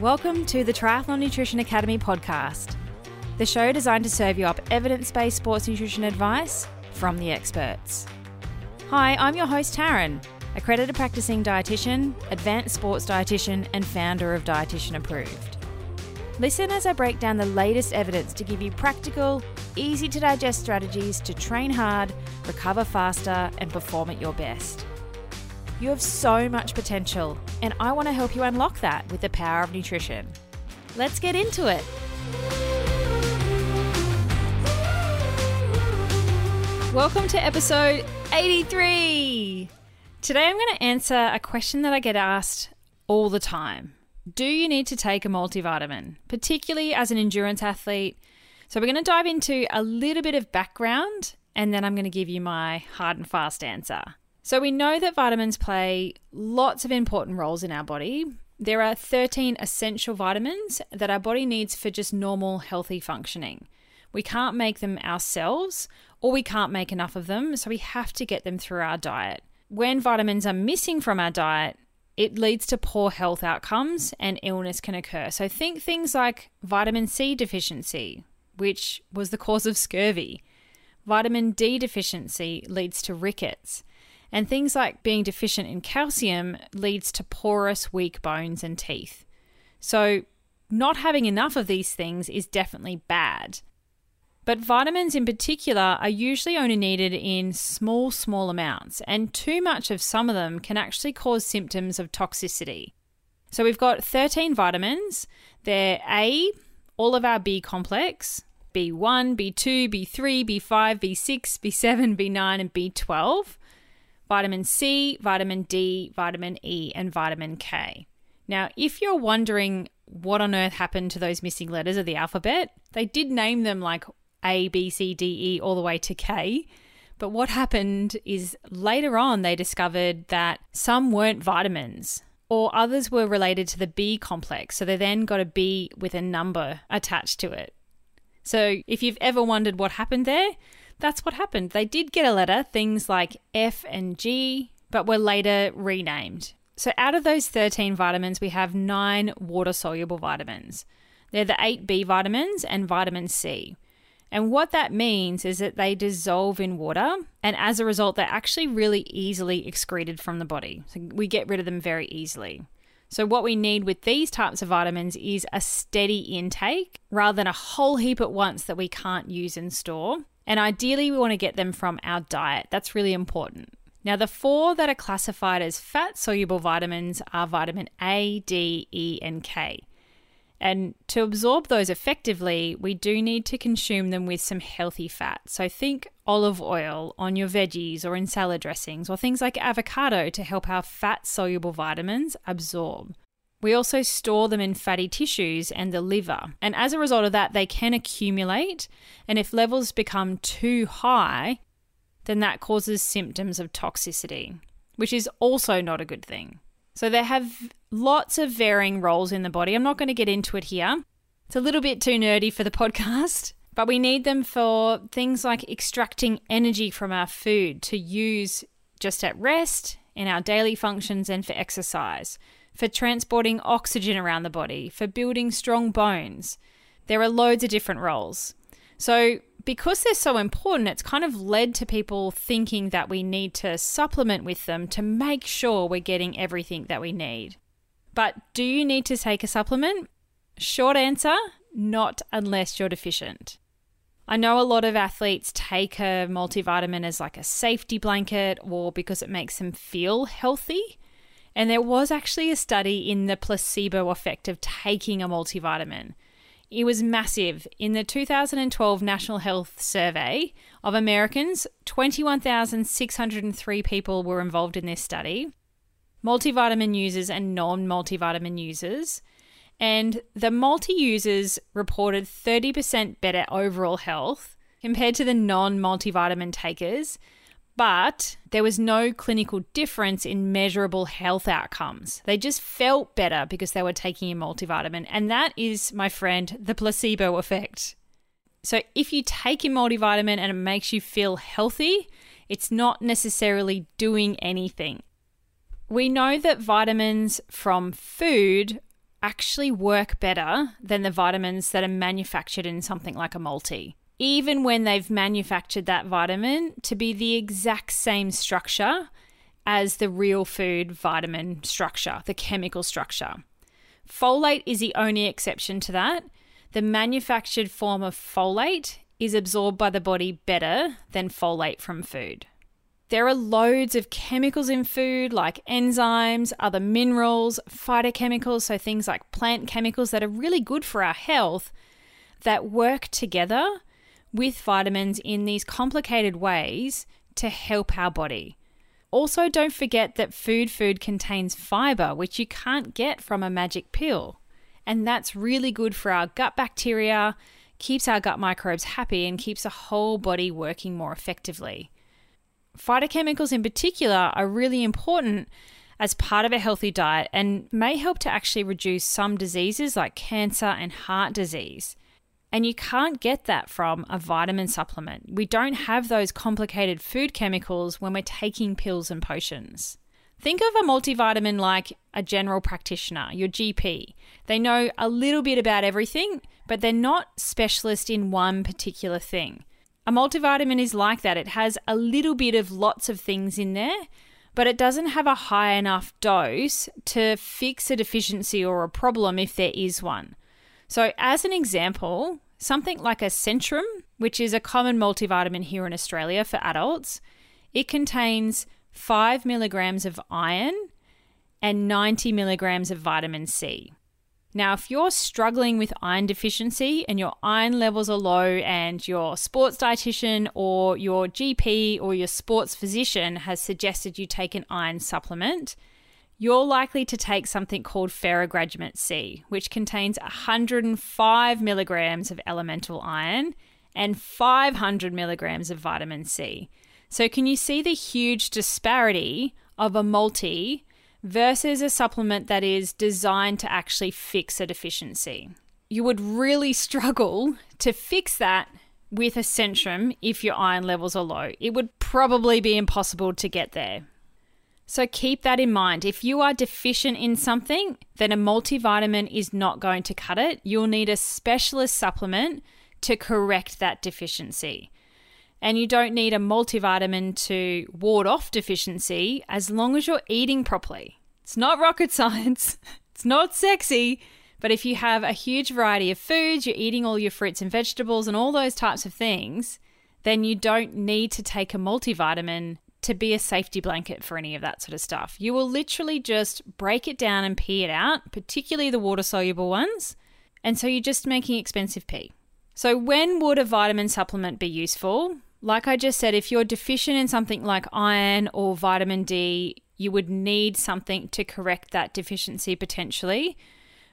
Welcome to the Triathlon Nutrition Academy podcast, the show designed to serve you up evidence based sports nutrition advice from the experts. Hi, I'm your host, Taryn, accredited practicing dietitian, advanced sports dietitian, and founder of Dietitian Approved. Listen as I break down the latest evidence to give you practical, easy to digest strategies to train hard, recover faster, and perform at your best. You have so much potential, and I want to help you unlock that with the power of nutrition. Let's get into it. Welcome to episode 83. Today I'm going to answer a question that I get asked all the time. Do you need to take a multivitamin, particularly as an endurance athlete? So, we're going to dive into a little bit of background and then I'm going to give you my hard and fast answer. So, we know that vitamins play lots of important roles in our body. There are 13 essential vitamins that our body needs for just normal, healthy functioning. We can't make them ourselves, or we can't make enough of them, so we have to get them through our diet. When vitamins are missing from our diet, it leads to poor health outcomes and illness can occur. So, think things like vitamin C deficiency, which was the cause of scurvy. Vitamin D deficiency leads to rickets. And things like being deficient in calcium leads to porous, weak bones and teeth. So, not having enough of these things is definitely bad. But vitamins in particular are usually only needed in small, small amounts, and too much of some of them can actually cause symptoms of toxicity. So we've got 13 vitamins. They're A, all of our B complex, B1, B2, B3, B5, B6, B7, B9, and B12, vitamin C, vitamin D, vitamin E, and vitamin K. Now, if you're wondering what on earth happened to those missing letters of the alphabet, they did name them like a, B, C, D, E, all the way to K. But what happened is later on they discovered that some weren't vitamins or others were related to the B complex. So they then got a B with a number attached to it. So if you've ever wondered what happened there, that's what happened. They did get a letter, things like F and G, but were later renamed. So out of those 13 vitamins, we have nine water soluble vitamins. They're the eight B vitamins and vitamin C. And what that means is that they dissolve in water, and as a result, they're actually really easily excreted from the body. So we get rid of them very easily. So, what we need with these types of vitamins is a steady intake rather than a whole heap at once that we can't use and store. And ideally, we want to get them from our diet. That's really important. Now, the four that are classified as fat soluble vitamins are vitamin A, D, E, and K. And to absorb those effectively, we do need to consume them with some healthy fat. So think olive oil on your veggies or in salad dressings, or things like avocado to help our fat soluble vitamins absorb. We also store them in fatty tissues and the liver. And as a result of that, they can accumulate. And if levels become too high, then that causes symptoms of toxicity, which is also not a good thing. So they have lots of varying roles in the body. I'm not going to get into it here. It's a little bit too nerdy for the podcast, but we need them for things like extracting energy from our food to use just at rest, in our daily functions, and for exercise, for transporting oxygen around the body, for building strong bones. There are loads of different roles. So, because they're so important, it's kind of led to people thinking that we need to supplement with them to make sure we're getting everything that we need. But do you need to take a supplement? Short answer not unless you're deficient. I know a lot of athletes take a multivitamin as like a safety blanket or because it makes them feel healthy. And there was actually a study in the placebo effect of taking a multivitamin. It was massive. In the 2012 National Health Survey of Americans, 21,603 people were involved in this study multivitamin users and non multivitamin users. And the multi users reported 30% better overall health compared to the non multivitamin takers but there was no clinical difference in measurable health outcomes. They just felt better because they were taking a multivitamin. And that is, my friend, the placebo effect. So if you take a multivitamin and it makes you feel healthy, it's not necessarily doing anything. We know that vitamins from food actually work better than the vitamins that are manufactured in something like a multi. Even when they've manufactured that vitamin to be the exact same structure as the real food vitamin structure, the chemical structure. Folate is the only exception to that. The manufactured form of folate is absorbed by the body better than folate from food. There are loads of chemicals in food like enzymes, other minerals, phytochemicals, so things like plant chemicals that are really good for our health that work together with vitamins in these complicated ways to help our body. Also, don't forget that food food contains fiber, which you can't get from a magic pill. And that's really good for our gut bacteria, keeps our gut microbes happy, and keeps the whole body working more effectively. Phytochemicals, in particular, are really important as part of a healthy diet and may help to actually reduce some diseases like cancer and heart disease. And you can't get that from a vitamin supplement. We don't have those complicated food chemicals when we're taking pills and potions. Think of a multivitamin like a general practitioner, your GP. They know a little bit about everything, but they're not specialist in one particular thing. A multivitamin is like that. It has a little bit of lots of things in there, but it doesn't have a high enough dose to fix a deficiency or a problem if there is one. So, as an example, something like a Centrum, which is a common multivitamin here in Australia for adults, it contains 5 milligrams of iron and 90 milligrams of vitamin C. Now, if you're struggling with iron deficiency and your iron levels are low, and your sports dietitian or your GP or your sports physician has suggested you take an iron supplement, you're likely to take something called Ferrogradulin C, which contains 105 milligrams of elemental iron and 500 milligrams of vitamin C. So, can you see the huge disparity of a multi versus a supplement that is designed to actually fix a deficiency. You would really struggle to fix that with a Centrum if your iron levels are low. It would probably be impossible to get there. So keep that in mind. If you are deficient in something, then a multivitamin is not going to cut it. You'll need a specialist supplement to correct that deficiency. And you don't need a multivitamin to ward off deficiency as long as you're eating properly. It's not rocket science, it's not sexy, but if you have a huge variety of foods, you're eating all your fruits and vegetables and all those types of things, then you don't need to take a multivitamin to be a safety blanket for any of that sort of stuff. You will literally just break it down and pee it out, particularly the water soluble ones. And so you're just making expensive pee. So, when would a vitamin supplement be useful? Like I just said, if you're deficient in something like iron or vitamin D, you would need something to correct that deficiency potentially.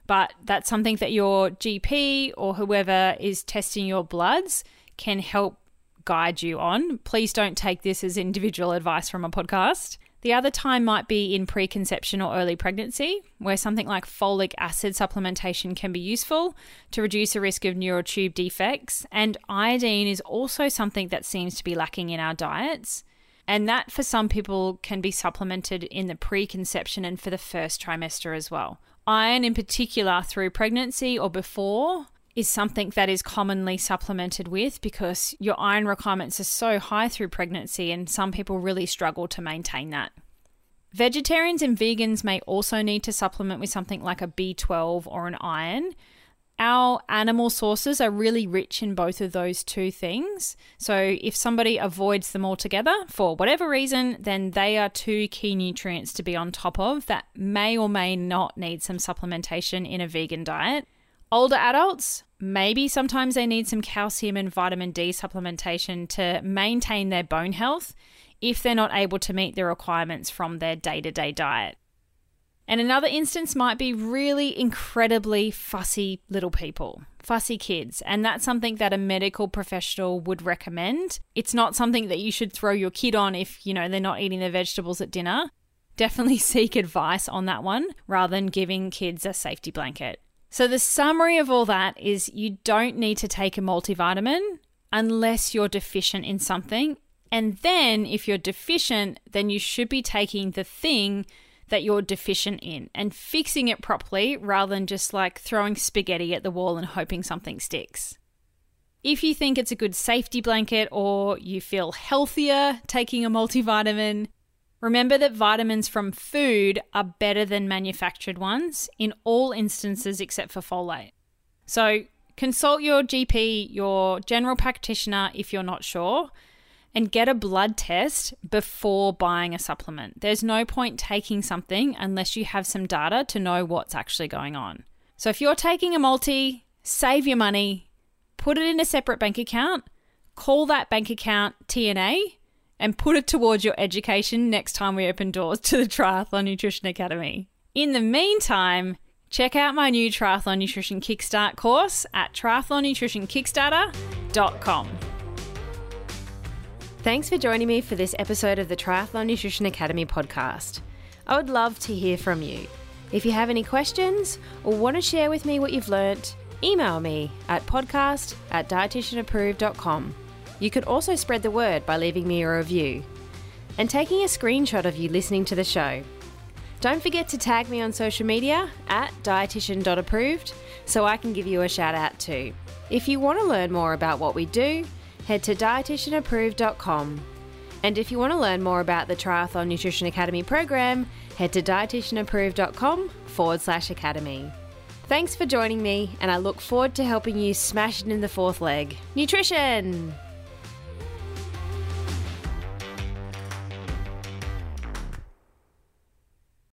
But that's something that your GP or whoever is testing your bloods can help guide you on. Please don't take this as individual advice from a podcast. The other time might be in preconception or early pregnancy, where something like folic acid supplementation can be useful to reduce the risk of neural tube defects. And iodine is also something that seems to be lacking in our diets. And that for some people can be supplemented in the preconception and for the first trimester as well. Iron, in particular, through pregnancy or before, is something that is commonly supplemented with because your iron requirements are so high through pregnancy, and some people really struggle to maintain that. Vegetarians and vegans may also need to supplement with something like a B12 or an iron. Our animal sources are really rich in both of those two things. So, if somebody avoids them altogether for whatever reason, then they are two key nutrients to be on top of that may or may not need some supplementation in a vegan diet. Older adults, maybe sometimes they need some calcium and vitamin D supplementation to maintain their bone health if they're not able to meet the requirements from their day to day diet. And another instance might be really incredibly fussy little people, fussy kids. And that's something that a medical professional would recommend. It's not something that you should throw your kid on if, you know, they're not eating their vegetables at dinner. Definitely seek advice on that one rather than giving kids a safety blanket. So, the summary of all that is you don't need to take a multivitamin unless you're deficient in something. And then, if you're deficient, then you should be taking the thing that you're deficient in and fixing it properly rather than just like throwing spaghetti at the wall and hoping something sticks. If you think it's a good safety blanket or you feel healthier taking a multivitamin, remember that vitamins from food are better than manufactured ones in all instances except for folate. So consult your GP, your general practitioner if you're not sure, and get a blood test before buying a supplement. There's no point taking something unless you have some data to know what's actually going on. So if you're taking a multi, save your money, put it in a separate bank account, call that bank account TNA, and put it towards your education next time we open doors to the Triathlon Nutrition Academy. In the meantime, check out my new Triathlon Nutrition Kickstart course at triathlonnutritionkickstarter.com. Thanks for joining me for this episode of the Triathlon Nutrition Academy podcast. I would love to hear from you. If you have any questions or want to share with me what you've learnt, email me at podcast at dietitianapproved.com. You could also spread the word by leaving me a review and taking a screenshot of you listening to the show. Don't forget to tag me on social media at dietitian.approved so I can give you a shout out too. If you want to learn more about what we do, head to dietitianapproved.com. And if you want to learn more about the Triathlon Nutrition Academy program, head to dietitianapproved.com forward slash academy. Thanks for joining me, and I look forward to helping you smash it in the fourth leg nutrition!